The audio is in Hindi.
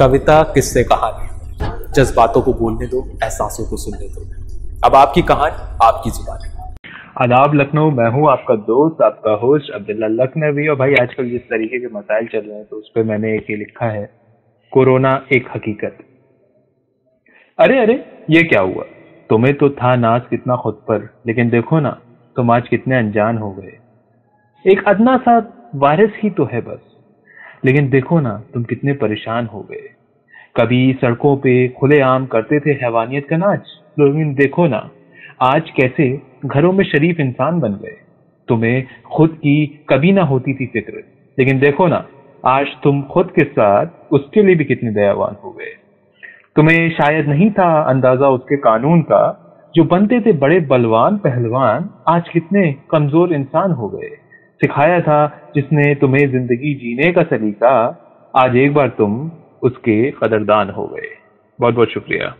कविता किससे कहानी? जज्बातों को बोलने दो, एहसासों को सुनने दो। अब आपकी कहानी, आपकी जुबानी। आदाब लखनऊ, मैं हूँ आपका दोस्त, आपका होस्ट, अब्दुल्ला लखनवी। और भाई, आजकल जिस तरीके के मसाइल चल रहे हैं तो उस पर मैंने एक ये लिखा है, कोरोना एक हकीकत। अरे अरे, ये क्या हुआ? तुम्हें तो था नाज कितना खुद पर, लेकिन देखो ना, तुम आज कितने अनजान हो गए। एक अदना सा वायरस ही तो है बस। लेकिन देखो ना, तुम कितने परेशान हो गए। कभी सड़कों पे खुले आम करते थे हैवानियत का नाच, लेकिन देखो ना, आज कैसे घरों में शरीफ इंसान बन गए। तुम्हें खुद की कभी ना होती थी फ़िक्र, लेकिन देखो ना, आज तुम खुद के साथ उसके लिए भी कितने दयावान हो गए। तुम्हें शायद नहीं था अंदाज़ा उसके कानून का, जो बनते थे बड़े बलवान पहलवान आज कितने कमज़ोर इंसान हो गए। सिखाया था जिसने तुम्हें ज़िंदगी जीने का सलीका, आज एक बार तुम उसके कदरदान हो गए। बहुत बहुत शुक्रिया।